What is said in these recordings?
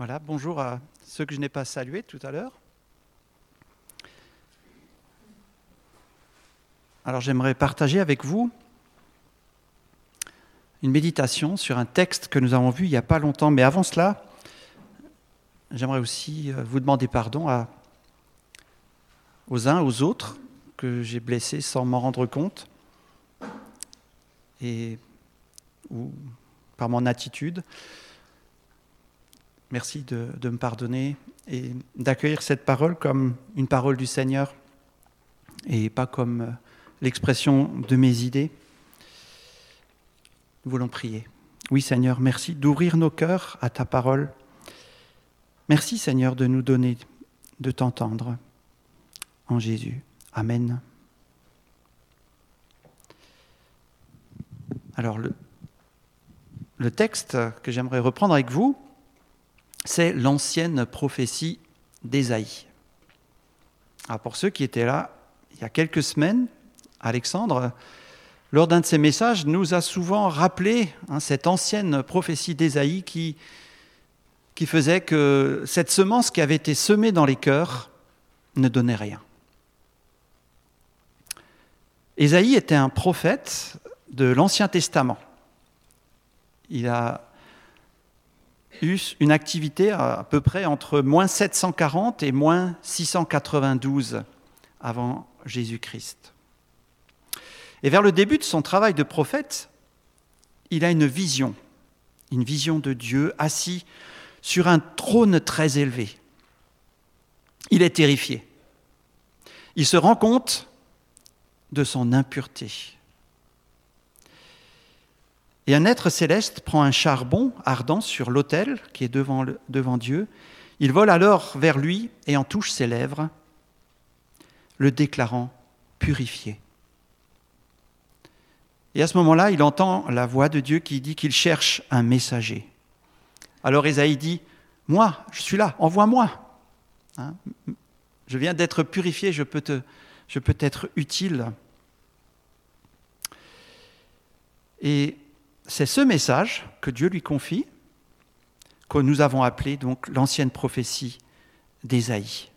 Voilà, bonjour à ceux que je n'ai pas salués tout à l'heure. Alors j'aimerais partager avec vous une méditation sur un texte que nous avons vu il n'y a pas longtemps. Mais avant cela, j'aimerais aussi euh, vous demander pardon aux uns, aux autres que j'ai blessés sans m'en rendre compte et ou par mon attitude. Merci de, me pardonner et d'accueillir cette parole comme une parole du Seigneur et pas comme euh, l'expression de mes idées. Nous voulons prier. Oui Seigneur, merci d'ouvrir nos cœurs à ta parole. Merci Seigneur de nous donner de t'entendre en Jésus. Amen. Alors le texte que j'aimerais reprendre avec vous, c'est l'ancienne prophétie d'Ésaïe. pour ceux qui étaient là il y a quelques semaines, Alexandre, lors d'un de ses messages, nous a souvent rappelé hein, cette ancienne prophétie d'Ésaïe qui, faisait que cette semence qui avait été semée dans les cœurs ne donnait rien. Ésaïe était un prophète de l'Ancien Testament. Il a une activité à peu près entre moins 740 et moins 692 avant Jésus-Christ. Et vers le début de son travail de prophète, il a une vision, une vision de Dieu assis sur un trône très élevé. Il est terrifié. Il se rend compte de son impureté. Et un être céleste prend un charbon ardent sur l'autel qui est devant, Dieu. Il vole alors vers lui et en touche ses lèvres, le déclarant purifié. Et à ce moment-là, il entend la voix de Dieu qui dit qu'il cherche un messager. Alors Esaïe dit, moi, je suis là, envoie-moi. Hein, je viens d'être purifié, je peux, te, je peux être utile. C'est ce message que Dieu lui confie, que nous avons appelé donc l'ancienne prophétie d'Ésaïe.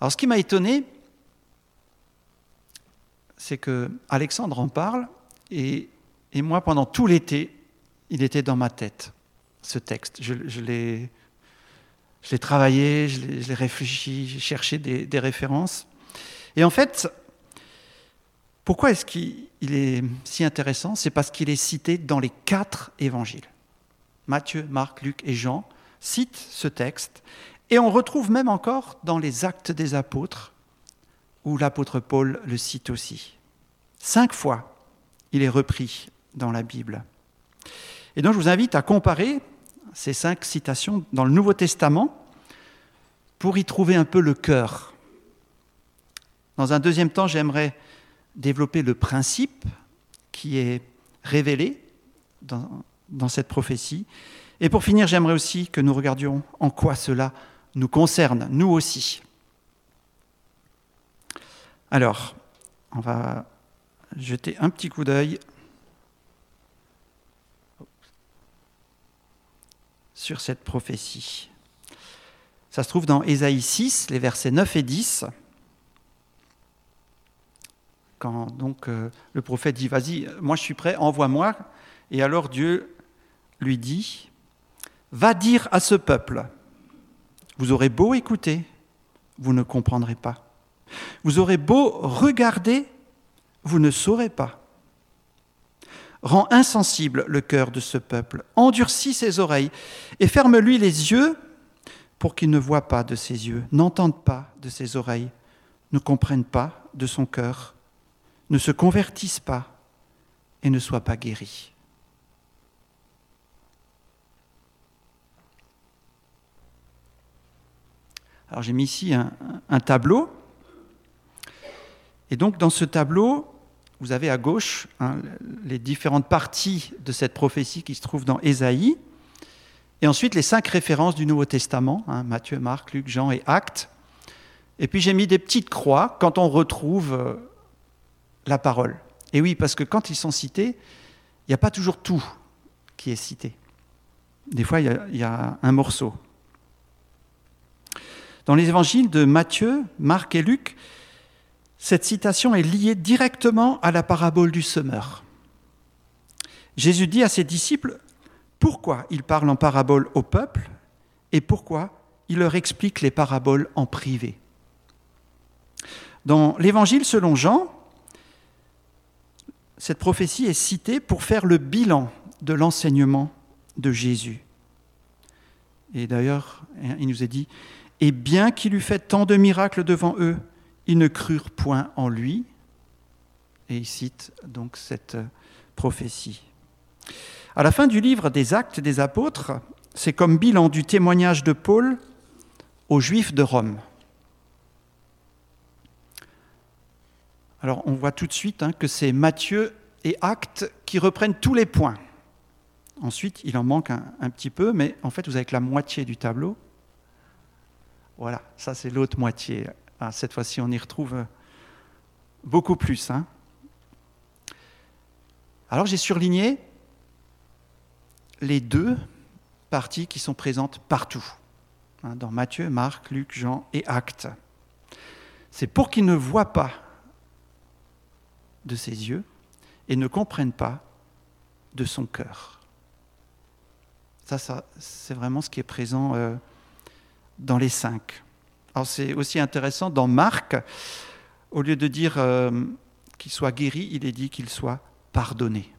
Alors ce qui m'a étonné, c'est que Alexandre en parle, et, moi, pendant tout l'été, il était dans ma tête, ce texte. Je, l'ai travaillé, je l'ai réfléchi, j'ai cherché des, des, références. Et en fait, pourquoi est-ce qu'il est si intéressant? C'est parce qu'il est cité dans les quatre évangiles. Matthieu, Marc, Luc et Jean citent ce texte, et on retrouve même encore dans les actes des apôtres, où l'apôtre Paul le cite aussi. Cinq fois, il est repris dans la Bible. Et donc je vous invite à comparer ces cinq citations dans le Nouveau Testament pour y trouver un peu le cœur. Dans un deuxième temps, j'aimerais développer le principe qui est révélé dans, cette prophétie. Et pour finir, j'aimerais aussi que nous regardions en quoi cela nous concerne, nous aussi. Alors, on va jeter un petit coup d'œil sur cette prophétie. Ça se trouve dans Ésaïe 6, les versets 9 et 10. Quand donc euh, le prophète dit Vas-y, moi je suis prêt, envoie-moi. Et alors Dieu lui dit Va dire à ce peuple Vous aurez beau écouter, vous ne comprendrez pas. Vous aurez beau regarder, vous ne saurez pas. Rends insensible le cœur de ce peuple, endurcis ses oreilles et ferme-lui les yeux pour qu'il ne voie pas de ses yeux, n'entende pas de ses oreilles, ne comprenne pas de son cœur, ne se convertisse pas et ne soit pas guéri. Alors j'ai mis ici un, tableau et donc dans ce tableau, vous avez à gauche hein, les différentes parties de cette prophétie qui se trouvent dans Ésaïe, et ensuite les cinq références du Nouveau Testament, hein, Matthieu, Marc, Luc, Jean et Actes. Et puis j'ai mis des petites croix quand on retrouve euh, la parole. Et oui, parce que quand ils sont cités, il n'y a pas toujours tout qui est cité. Des fois, il y, a, un morceau. Dans les évangiles de Matthieu, Marc et Luc, cette citation est liée directement à la parabole du semeur. Jésus dit à ses disciples pourquoi il parle en parabole au peuple et pourquoi il leur explique les paraboles en privé? Dans l'évangile selon Jean, cette prophétie est citée pour faire le bilan de l'enseignement de Jésus. Et d'ailleurs, il nous est dit, et bien qu'il eût fait tant de miracles devant eux, ils ne crurent point en lui. Et il cite donc cette prophétie. À la fin du livre des Actes des Apôtres, c'est comme bilan du témoignage de Paul aux Juifs de Rome. Alors on voit tout de suite hein, que c'est Matthieu et Actes qui reprennent tous les points. Ensuite, il en manque un, petit peu, mais en fait, vous avez que la moitié du tableau. Voilà, ça c'est l'autre moitié. Ah, cette fois-ci, on y retrouve beaucoup plus. Hein. Alors j'ai surligné les deux parties qui sont présentes partout, hein, dans Matthieu, Marc, Luc, Jean et Actes. C'est pour qu'ils ne voient pas de ses yeux et ne comprennent pas de son cœur. Ça, c'est vraiment ce qui est présent euh, dans les cinq. Alors c'est aussi intéressant dans Marc, au lieu de dire euh, qu'il soit guéri, il est dit qu'il soit pardonné.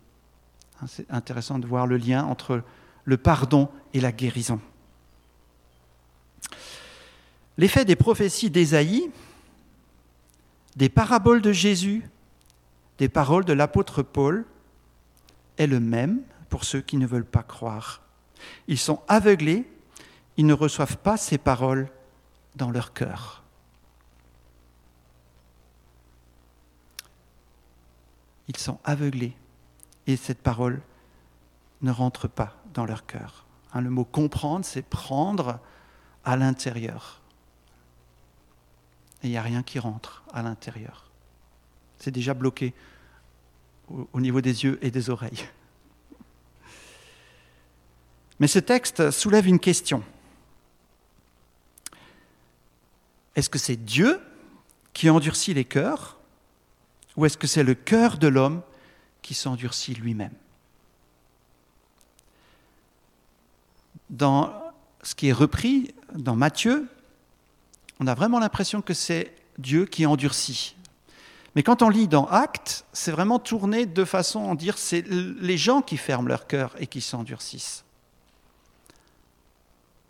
Hein, c'est intéressant de voir le lien entre le pardon et la guérison. L'effet des prophéties d'Ésaïe, des paraboles de Jésus, des paroles de l'apôtre Paul est le même pour ceux qui ne veulent pas croire. Ils sont aveuglés, ils ne reçoivent pas ces paroles dans leur cœur. Ils sont aveuglés et cette parole ne rentre pas dans leur cœur. Hein, le mot comprendre, c'est prendre à l'intérieur. Et il n'y a rien qui rentre à l'intérieur. C'est déjà bloqué au niveau des yeux et des oreilles. Mais ce texte soulève une question. Est-ce que c'est Dieu qui endurcit les cœurs ou est-ce que c'est le cœur de l'homme qui s'endurcit lui-même? Dans ce qui est repris dans Matthieu, on a vraiment l'impression que c'est Dieu qui endurcit. Mais quand on lit dans Actes, c'est vraiment tourné de façon à dire c'est les gens qui ferment leur cœur et qui s'endurcissent.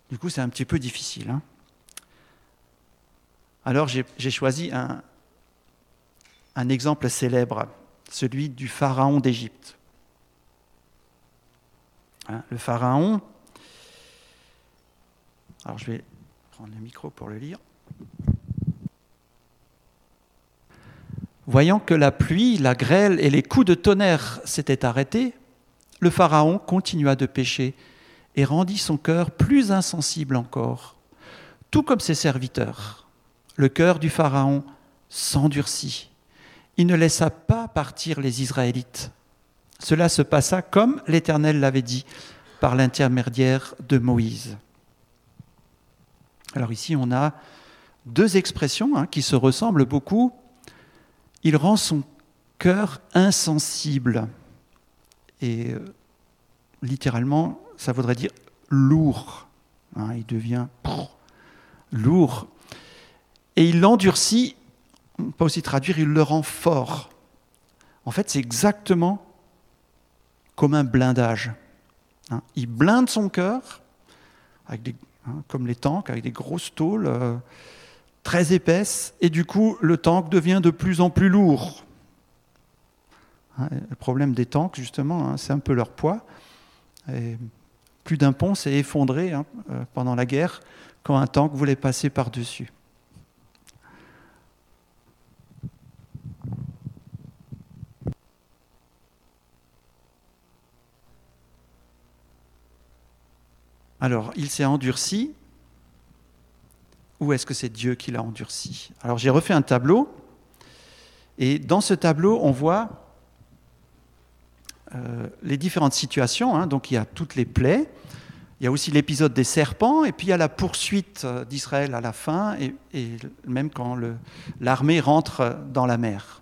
Du coup, c'est un petit peu difficile. Hein. Alors j'ai choisi un, exemple célèbre, celui du pharaon d'Égypte. Hein, le pharaon, alors je vais prendre le micro pour le lire. Voyant que la pluie, la grêle et les coups de tonnerre s'étaient arrêtés, le Pharaon continua de pécher et rendit son cœur plus insensible encore, tout comme ses serviteurs. Le cœur du Pharaon s'endurcit. Il ne laissa pas partir les Israélites. Cela se passa comme l'Éternel l'avait dit par l'intermédiaire de Moïse. Alors ici, on a deux expressions hein, qui se ressemblent beaucoup il rend son cœur insensible. Et euh, littéralement, ça voudrait dire lourd. Hein, il devient lourd. Et il l'endurcit, on peut aussi traduire, il le rend fort. En fait, c'est exactement comme un blindage. Hein. il blinde son cœur, avec comme les tanks, avec des grosses tôles. Euh, très épaisse, et du coup, le tank devient de plus en plus lourd. Le problème des tanks, justement, hein, c'est un peu leur poids. plus d'un pont s'est effondré hein, euh, pendant la guerre quand un tank voulait passer par-dessus. Alors, il s'est endurci, ou est-ce que c'est Dieu qui l'a endurci? Alors j'ai refait un tableau, et dans ce tableau, on voit euh, les différentes situations. Hein. donc il y a toutes les plaies, Il y a aussi l'épisode des serpents, et puis il y a la poursuite d'Israël à la fin, et même quand l'armée rentre dans la mer.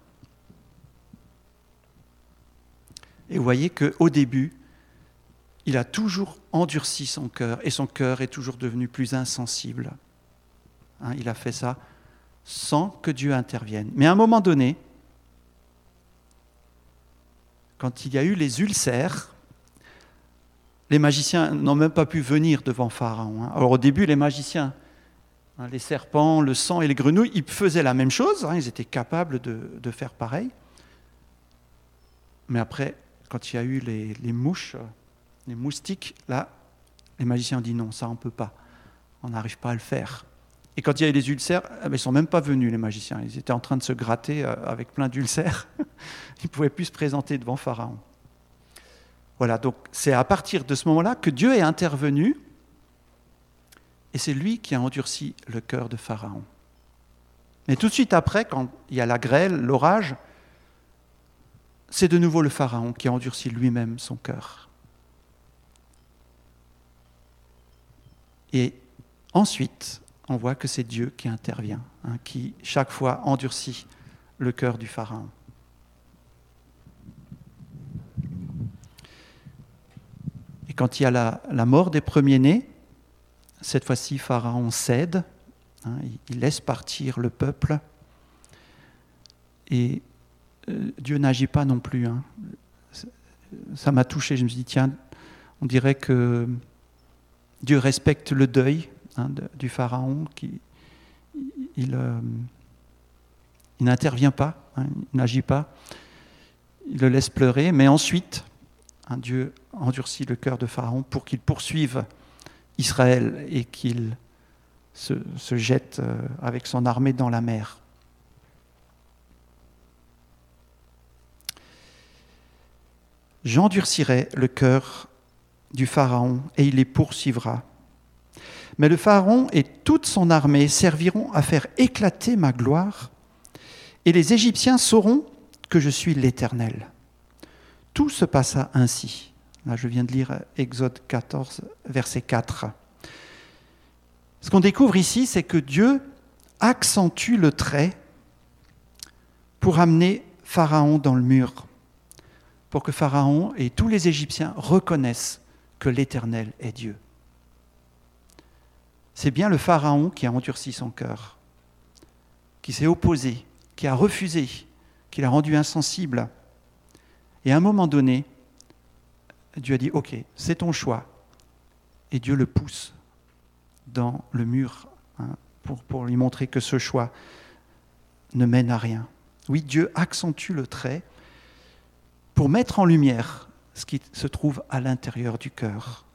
Et vous voyez qu'au début, il a toujours endurci son cœur, et son cœur est toujours devenu plus insensible. Hein, il a fait ça sans que Dieu intervienne. Mais à un moment donné, quand il y a eu les ulcères, les magiciens n'ont même pas pu venir devant Pharaon. Hein. Alors au début, les magiciens, hein, les serpents, le sang et les grenouilles, ils faisaient la même chose, ils étaient capables de, faire pareil. Mais après, quand il y a eu les, mouches, les moustiques, là, les magiciens ont dit non, ça on ne peut pas, on n'arrive pas à le faire. Et quand il y a eu les ulcères, ben, ils ne sont même pas venus, les magiciens. Ils étaient en train de se gratter euh, avec plein d'ulcères. Ils ne pouvaient plus se présenter devant Pharaon. Voilà, donc c'est à partir de ce moment-là que Dieu est intervenu et c'est lui qui a endurci le cœur de Pharaon. Mais tout de suite après, quand il y a la grêle, l'orage, c'est de nouveau le Pharaon qui a endurci lui-même son cœur. Et ensuite, on voit que c'est Dieu qui intervient, hein, qui chaque fois endurcit le cœur du Pharaon. quand il y a la, mort des premiers-nés, cette fois-ci, Pharaon cède, hein, il, laisse partir le peuple, et euh, Dieu n'agit pas non plus. Hein. Ça m'a touché, je me suis dit, tiens, on dirait que Dieu respecte le deuil hein, du Pharaon, qui, il, euh, il n'intervient pas, il n'agit pas, il le laisse pleurer, mais ensuite, Dieu endurcit le cœur de Pharaon pour qu'il poursuive Israël et qu'il se, jette euh, avec son armée dans la mer. J'endurcirai le cœur du Pharaon et il les poursuivra. Mais le Pharaon et toute son armée serviront à faire éclater ma gloire, et les Égyptiens sauront que je suis l'Éternel. Tout se passa ainsi. Là, je viens de lire Exode 14, verset 4. Ce qu'on découvre ici, c'est que Dieu accentue le trait pour amener Pharaon dans le mur, pour que Pharaon et tous les Égyptiens reconnaissent que l'Éternel est Dieu. C'est bien le Pharaon qui a endurci son cœur, qui s'est opposé, qui a refusé, qui l'a rendu insensible et à un moment donné, Dieu a dit, OK, c'est ton choix. Et Dieu le pousse dans le mur hein, pour, pour lui montrer que ce choix ne mène à rien. Oui, Dieu accentue le trait pour mettre en lumière ce qui se trouve à l'intérieur du cœur.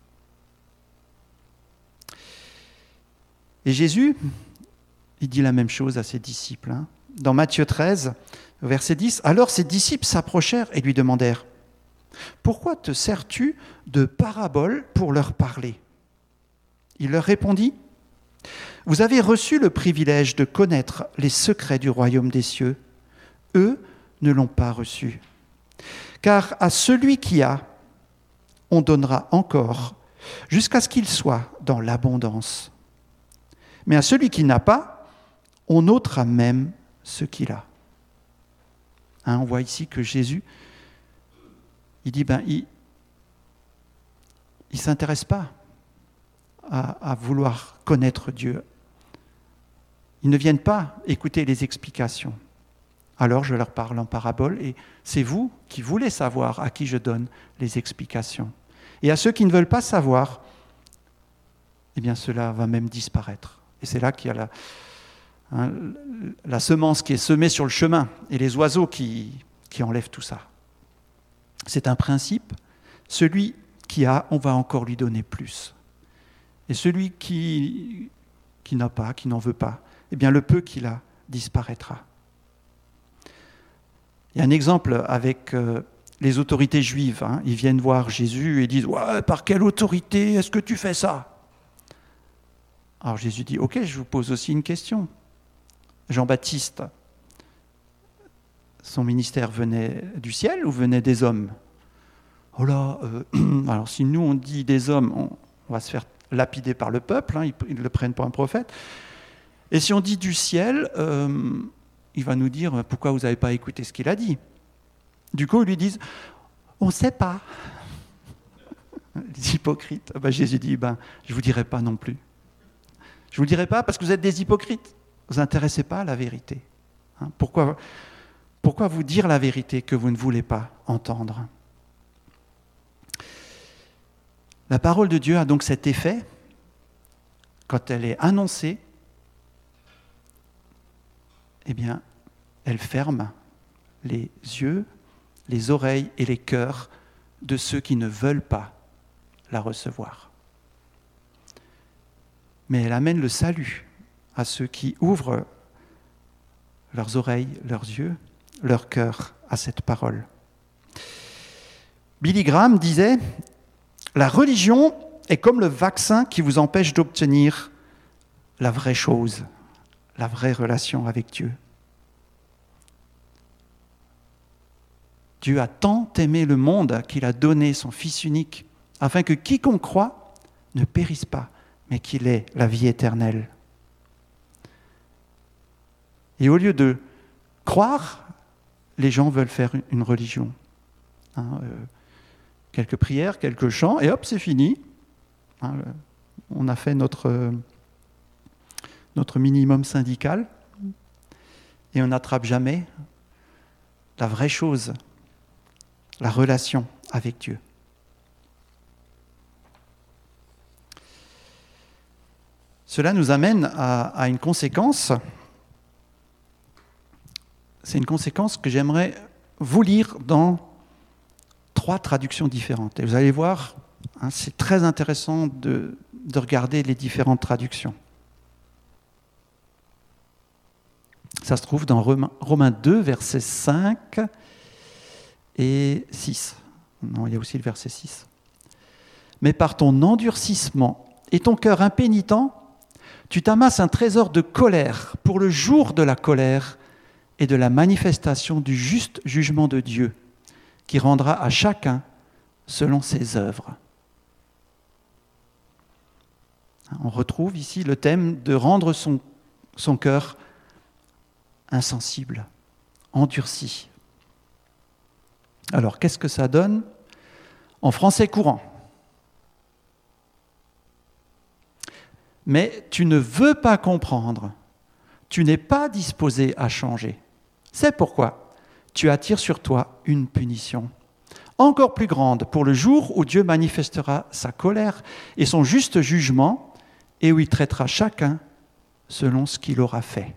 Et Jésus, il dit la même chose à ses disciples. Hein. Dans Matthieu 13, verset 10, Alors ses disciples s'approchèrent et lui demandèrent, Pourquoi te sers-tu de paraboles pour leur parler? Il leur répondit, Vous avez reçu le privilège de connaître les secrets du royaume des cieux. Eux ne l'ont pas reçu. Car à celui qui a, on donnera encore, jusqu'à ce qu'il soit dans l'abondance. Mais à celui qui n'a pas, on ôtera même ce qu'il a. Hein, on voit ici que Jésus, il dit, ben, il ne s'intéresse pas à, vouloir connaître Dieu. Ils ne viennent pas écouter les explications. Alors je leur parle en parabole et c'est vous qui voulez savoir à qui je donne les explications. Et à ceux qui ne veulent pas savoir, eh bien cela va même disparaître. Et c'est là qu'il y a la, Hein, la semence qui est semée sur le chemin et les oiseaux qui, qui enlèvent tout ça. C'est un principe. Celui qui a, on va encore lui donner plus. Et celui qui, qui n'a pas, qui n'en veut pas, eh bien le peu qu'il a disparaîtra. Il y a un exemple avec euh, les autorités juives. Hein. Ils viennent voir Jésus et disent Par quelle autorité est-ce que tu fais ça? Alors Jésus dit Ok, je vous pose aussi une question. Jean-Baptiste, son ministère venait du ciel ou venait des hommes? Oh là, euh, alors si nous on dit des hommes, on, va se faire lapider par le peuple, hein, ils, le prennent pour un prophète. Et si on dit du ciel, euh, il va nous dire pourquoi vous n'avez pas écouté ce qu'il a dit? Du coup, ils lui disent on ne sait pas. Les hypocrites. Ben, Jésus dit ben, je ne vous dirai pas non plus. Je ne vous dirai pas parce que vous êtes des hypocrites. Vous intéressez pas à la vérité. Hein, pourquoi, pourquoi vous dire la vérité que vous ne voulez pas entendre? La parole de Dieu a donc cet effet, quand elle est annoncée, eh bien, elle ferme les yeux, les oreilles et les cœurs de ceux qui ne veulent pas la recevoir. Mais elle amène le salut à ceux qui ouvrent leurs oreilles, leurs yeux, leur cœur à cette parole. Billy Graham disait la religion est comme le vaccin qui vous empêche d'obtenir la vraie chose, la vraie relation avec Dieu. Dieu a tant aimé le monde qu'il a donné son Fils unique, afin que quiconque croit ne périsse pas, mais qu'il ait la vie éternelle. Et au lieu de croire, les gens veulent faire une religion. Hein, euh, quelques prières, quelques chants, et hop, c'est fini. Hein, on a fait notre, notre minimum syndical, et on n'attrape jamais la vraie chose, la relation avec Dieu. Cela nous amène à, une conséquence. C'est une conséquence que j'aimerais vous lire dans trois traductions différentes. Et vous allez voir, hein, c'est très intéressant de, regarder les différentes traductions. Ça se trouve dans Romains 2, versets 5 et 6. Non, il y a aussi le verset 6. Mais par ton endurcissement et ton cœur impénitent, tu t'amasses un trésor de colère pour le jour de la colère et de la manifestation du juste jugement de Dieu qui rendra à chacun selon ses œuvres. On retrouve ici le thème de rendre son, son cœur insensible, endurci. Alors, qu'est-ce que ça donne? En français courant Mais tu ne veux pas comprendre, tu n'es pas disposé à changer. C'est pourquoi tu attires sur toi une punition encore plus grande pour le jour où Dieu manifestera sa colère et son juste jugement et où il traitera chacun selon ce qu'il aura fait.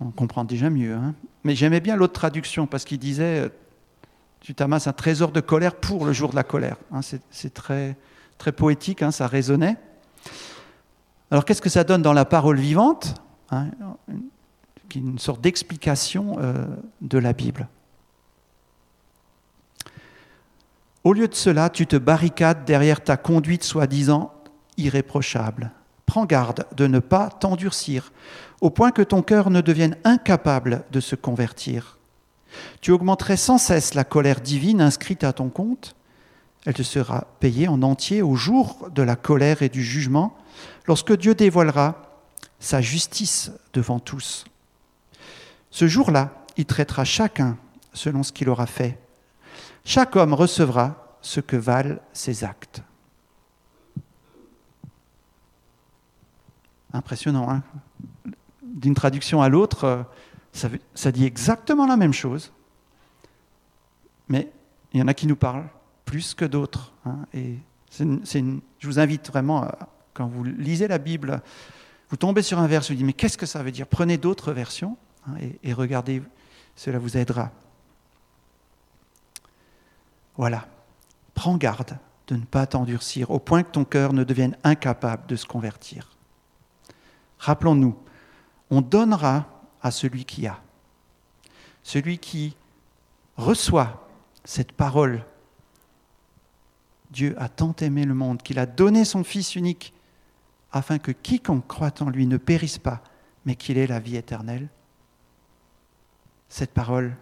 On comprend déjà mieux. Hein Mais j'aimais bien l'autre traduction parce qu'il disait Tu t'amasses un trésor de colère pour le jour de la colère. Hein, c'est très, très poétique, hein, ça résonnait. Alors qu'est-ce que ça donne dans la parole vivante une sorte d'explication euh, de la Bible? Au lieu de cela, tu te barricades derrière ta conduite soi-disant irréprochable. Prends garde de ne pas t'endurcir, au point que ton cœur ne devienne incapable de se convertir. Tu augmenterais sans cesse la colère divine inscrite à ton compte. Elle te sera payée en entier au jour de la colère et du jugement, lorsque Dieu dévoilera sa justice devant tous. Ce jour-là, il traitera chacun selon ce qu'il aura fait. Chaque homme recevra ce que valent ses actes. Impressionnant, hein D'une traduction à l'autre, euh, ça, dit exactement la même chose, mais il y en a qui nous parlent plus que d'autres. Hein, et je vous invite vraiment, quand vous lisez la Bible, vous tombez sur un vers, vous dites, mais qu'est-ce que ça veut dire? Prenez d'autres versions Hein, et, regardez, cela vous aidera. Voilà, prends garde de ne pas t'endurcir au point que ton cœur ne devienne incapable de se convertir. Rappelons-nous, on donnera à celui qui a, celui qui reçoit cette parole. Dieu a tant aimé le monde qu'il a donné son Fils unique, afin que quiconque croit en lui ne périsse pas, mais qu'il ait la vie éternelle. Cette parole,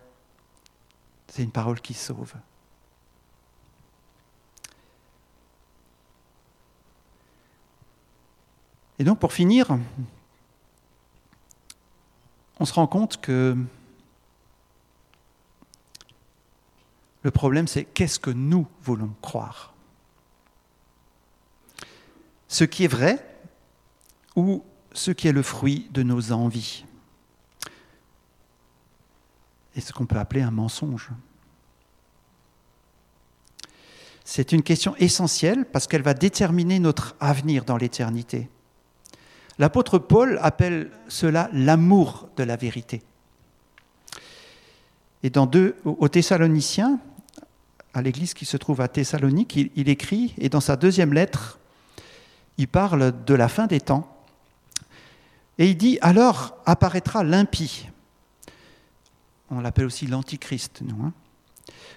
c'est une parole qui sauve. Et donc pour finir, on se rend compte que le problème c'est qu'est-ce que nous voulons croire? Ce qui est vrai ou ce qui est le fruit de nos envies Et ce qu'on peut appeler un mensonge. C'est une question essentielle parce qu'elle va déterminer notre avenir dans l'éternité. L'apôtre Paul appelle cela l'amour de la vérité. Et dans deux, aux Thessaloniciens, à l'église qui se trouve à Thessalonique, il, il, écrit, et dans sa deuxième lettre, il parle de la fin des temps. Et il dit Alors apparaîtra l'impie. On l'appelle aussi l'antichrist. Hein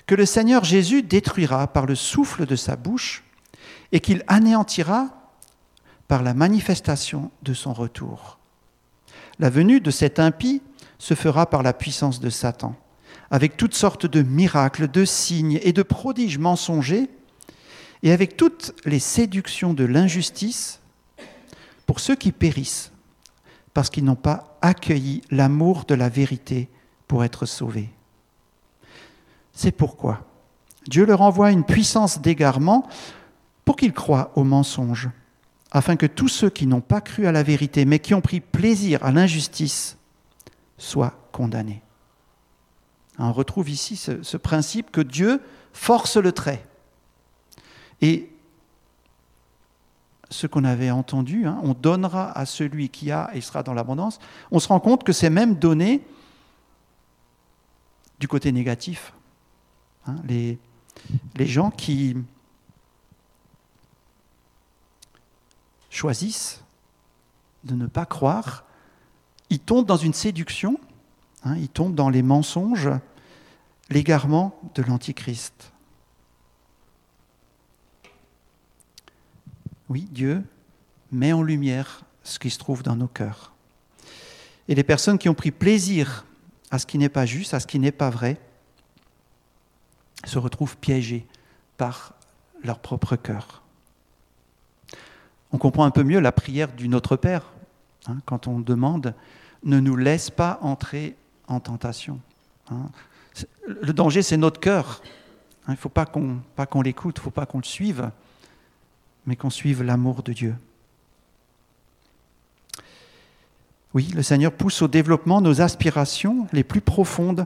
que le Seigneur Jésus détruira par le souffle de sa bouche et qu'il anéantira par la manifestation de son retour. La venue de cet impie se fera par la puissance de Satan, avec toutes sortes de miracles, de signes et de prodiges mensongers, et avec toutes les séductions de l'injustice pour ceux qui périssent, parce qu'ils n'ont pas accueilli l'amour de la vérité pour être sauvés. C'est pourquoi Dieu leur envoie une puissance d'égarement pour qu'ils croient aux mensonges, afin que tous ceux qui n'ont pas cru à la vérité, mais qui ont pris plaisir à l'injustice, soient condamnés. On retrouve ici ce, principe que Dieu force le trait. Et ce qu'on avait entendu, hein, on donnera à celui qui a et sera dans l'abondance, on se rend compte que c'est même donné du côté négatif. Hein, les, gens qui choisissent de ne pas croire, ils tombent dans une séduction, hein, ils tombent dans les mensonges, l'égarement de l'Antichrist. Oui, Dieu met en lumière ce qui se trouve dans nos cœurs. Et les personnes qui ont pris plaisir à ce qui n'est pas juste, à ce qui n'est pas vrai, se retrouvent piégés par leur propre cœur. On comprend un peu mieux la prière du Notre Père hein, quand on demande ne nous laisse pas entrer en tentation. Hein. Le danger, c'est notre cœur. Hein, il ne faut pas qu'on l'écoute, il ne faut pas qu'on le suive, mais qu'on suive l'amour de Dieu. Oui, le Seigneur pousse au développement nos aspirations les plus profondes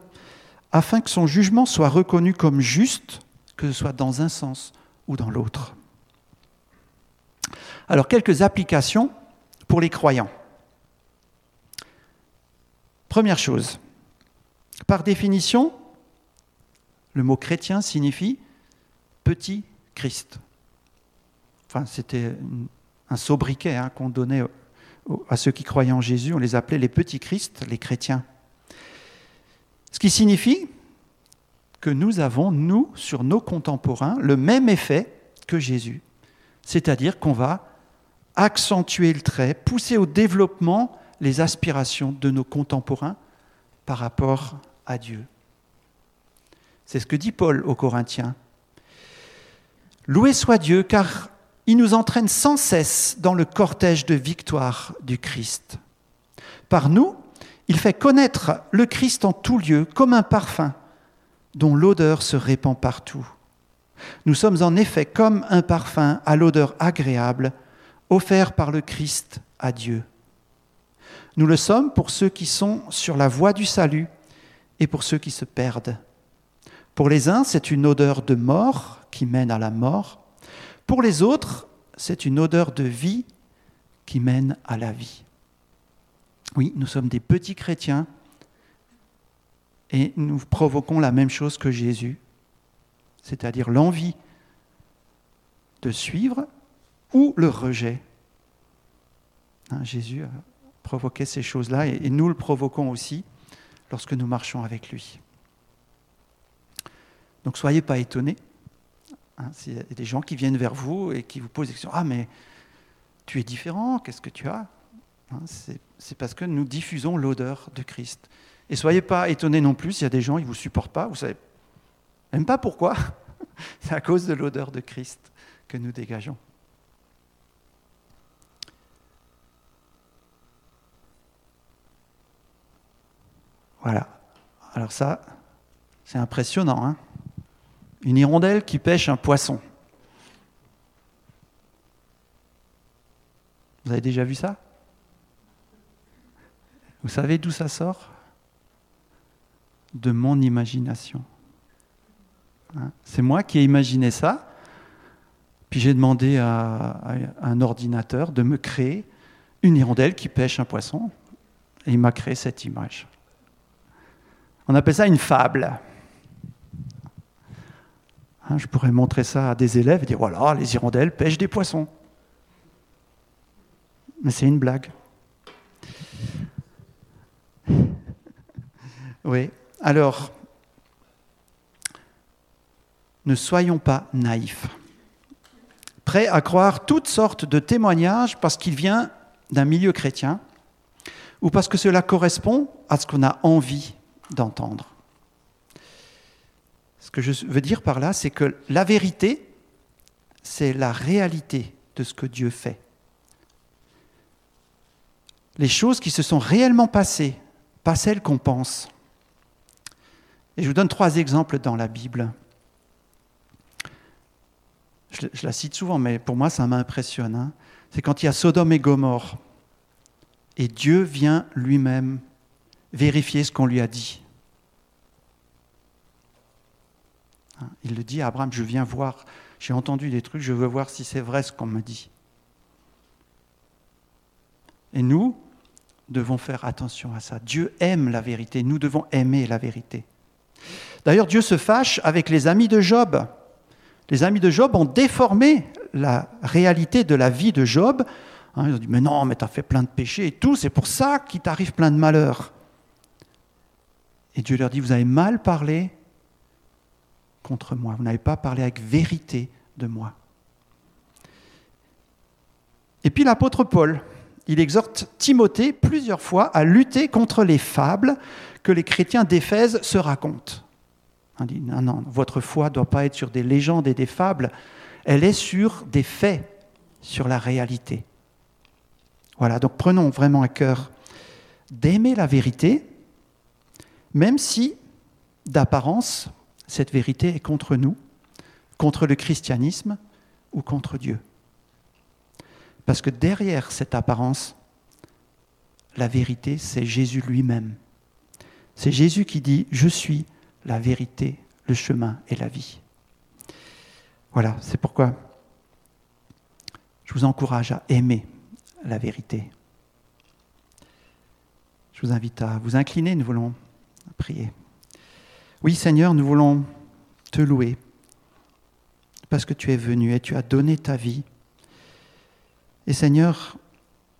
afin que son jugement soit reconnu comme juste, que ce soit dans un sens ou dans l'autre. Alors, quelques applications pour les croyants. Première chose, par définition, le mot chrétien signifie petit Christ. C'était un sobriquet hein, qu'on donnait à ceux qui croyaient en Jésus. On les appelait les petits Christ, les chrétiens. Ce qui signifie que nous avons, nous, sur nos contemporains, le même effet que Jésus. C'est-à-dire qu'on va accentuer le trait, pousser au développement les aspirations de nos contemporains par rapport à Dieu. C'est ce que dit Paul aux Corinthiens. Loué soit Dieu, car il nous entraîne sans cesse dans le cortège de victoire du Christ. Par nous, il fait connaître le Christ en tout lieu comme un parfum dont l'odeur se répand partout. Nous sommes en effet comme un parfum à l'odeur agréable offert par le Christ à Dieu. Nous le sommes pour ceux qui sont sur la voie du salut et pour ceux qui se perdent. Pour les uns, c'est une odeur de mort qui mène à la mort. Pour les autres, c'est une odeur de vie qui mène à la vie. Oui, nous sommes des petits chrétiens et nous provoquons la même chose que Jésus, c'est-à-dire l'envie de suivre ou le rejet. Hein, Jésus a provoqué ces choses-là et, nous le provoquons aussi lorsque nous marchons avec lui. Donc soyez pas étonnés. Hein, C'est des gens qui viennent vers vous et qui vous posent des questions. Ah, mais tu es différent, qu'est-ce que tu as hein, C'est parce que nous diffusons l'odeur de Christ. Et soyez pas étonnés non plus, il y a des gens, ils ne vous supportent pas, vous savez même pas pourquoi. C'est à cause de l'odeur de Christ que nous dégageons. Voilà. Alors ça, c'est impressionnant. Hein une hirondelle qui pêche un poisson. Vous avez déjà vu ça? Vous savez d'où ça sort? De mon imagination. Hein? C'est moi qui ai imaginé ça. Puis j'ai demandé à, un ordinateur de me créer une hirondelle qui pêche un poisson. Et il m'a créé cette image. On appelle ça une fable. Hein, je pourrais montrer ça à des élèves et dire voilà, les hirondelles pêchent des poissons. Mais c'est une blague. Oui. Alors, ne soyons pas naïfs, prêts à croire toutes sortes de témoignages parce qu'il vient d'un milieu chrétien ou parce que cela correspond à ce qu'on a envie d'entendre. Ce que je veux dire par là, c'est que la vérité, c'est la réalité de ce que Dieu fait. Les choses qui se sont réellement passées, pas celles qu'on pense. Et je vous donne trois exemples dans la Bible. Je, la cite souvent, mais pour moi, ça m'impressionne. Hein. C'est quand il y a Sodome et Gomorre. Et Dieu vient lui-même vérifier ce qu'on lui a dit. Hein, il le dit à Abraham, je viens voir, j'ai entendu des trucs, je veux voir si c'est vrai ce qu'on me dit. Et nous devons faire attention à ça. Dieu aime la vérité, nous devons aimer la vérité. D'ailleurs, Dieu se fâche avec les amis de Job. Les amis de Job ont déformé la réalité de la vie de Job. Hein, ils ont dit, mais non, mais tu as fait plein de péchés et tout, c'est pour ça qu'il t'arrive plein de malheurs. Et Dieu leur dit, vous avez mal parlé contre moi, vous n'avez pas parlé avec vérité de moi. Et puis l'apôtre Paul, il exhorte Timothée plusieurs fois à lutter contre les fables que les chrétiens d'Éphèse se racontent. On dit, non, non, votre foi ne doit pas être sur des légendes et des fables, elle est sur des faits, sur la réalité. Voilà, donc prenons vraiment à cœur d'aimer la vérité, même si, d'apparence, cette vérité est contre nous, contre le christianisme ou contre Dieu. Parce que derrière cette apparence, la vérité, c'est Jésus lui-même. C'est Jésus qui dit, je suis la vérité, le chemin et la vie. Voilà, c'est pourquoi je vous encourage à aimer la vérité. Je vous invite à vous incliner, nous voulons prier. Oui Seigneur, nous voulons te louer parce que tu es venu et tu as donné ta vie. Et Seigneur,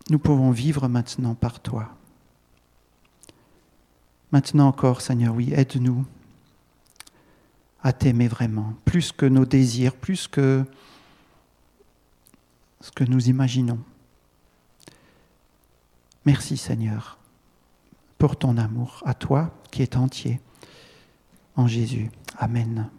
nous pouvons vivre maintenant par toi. Maintenant encore, Seigneur, oui, aide-nous à t'aimer vraiment, plus que nos désirs, plus que ce que nous imaginons. Merci Seigneur pour ton amour à toi qui est entier en Jésus. Amen.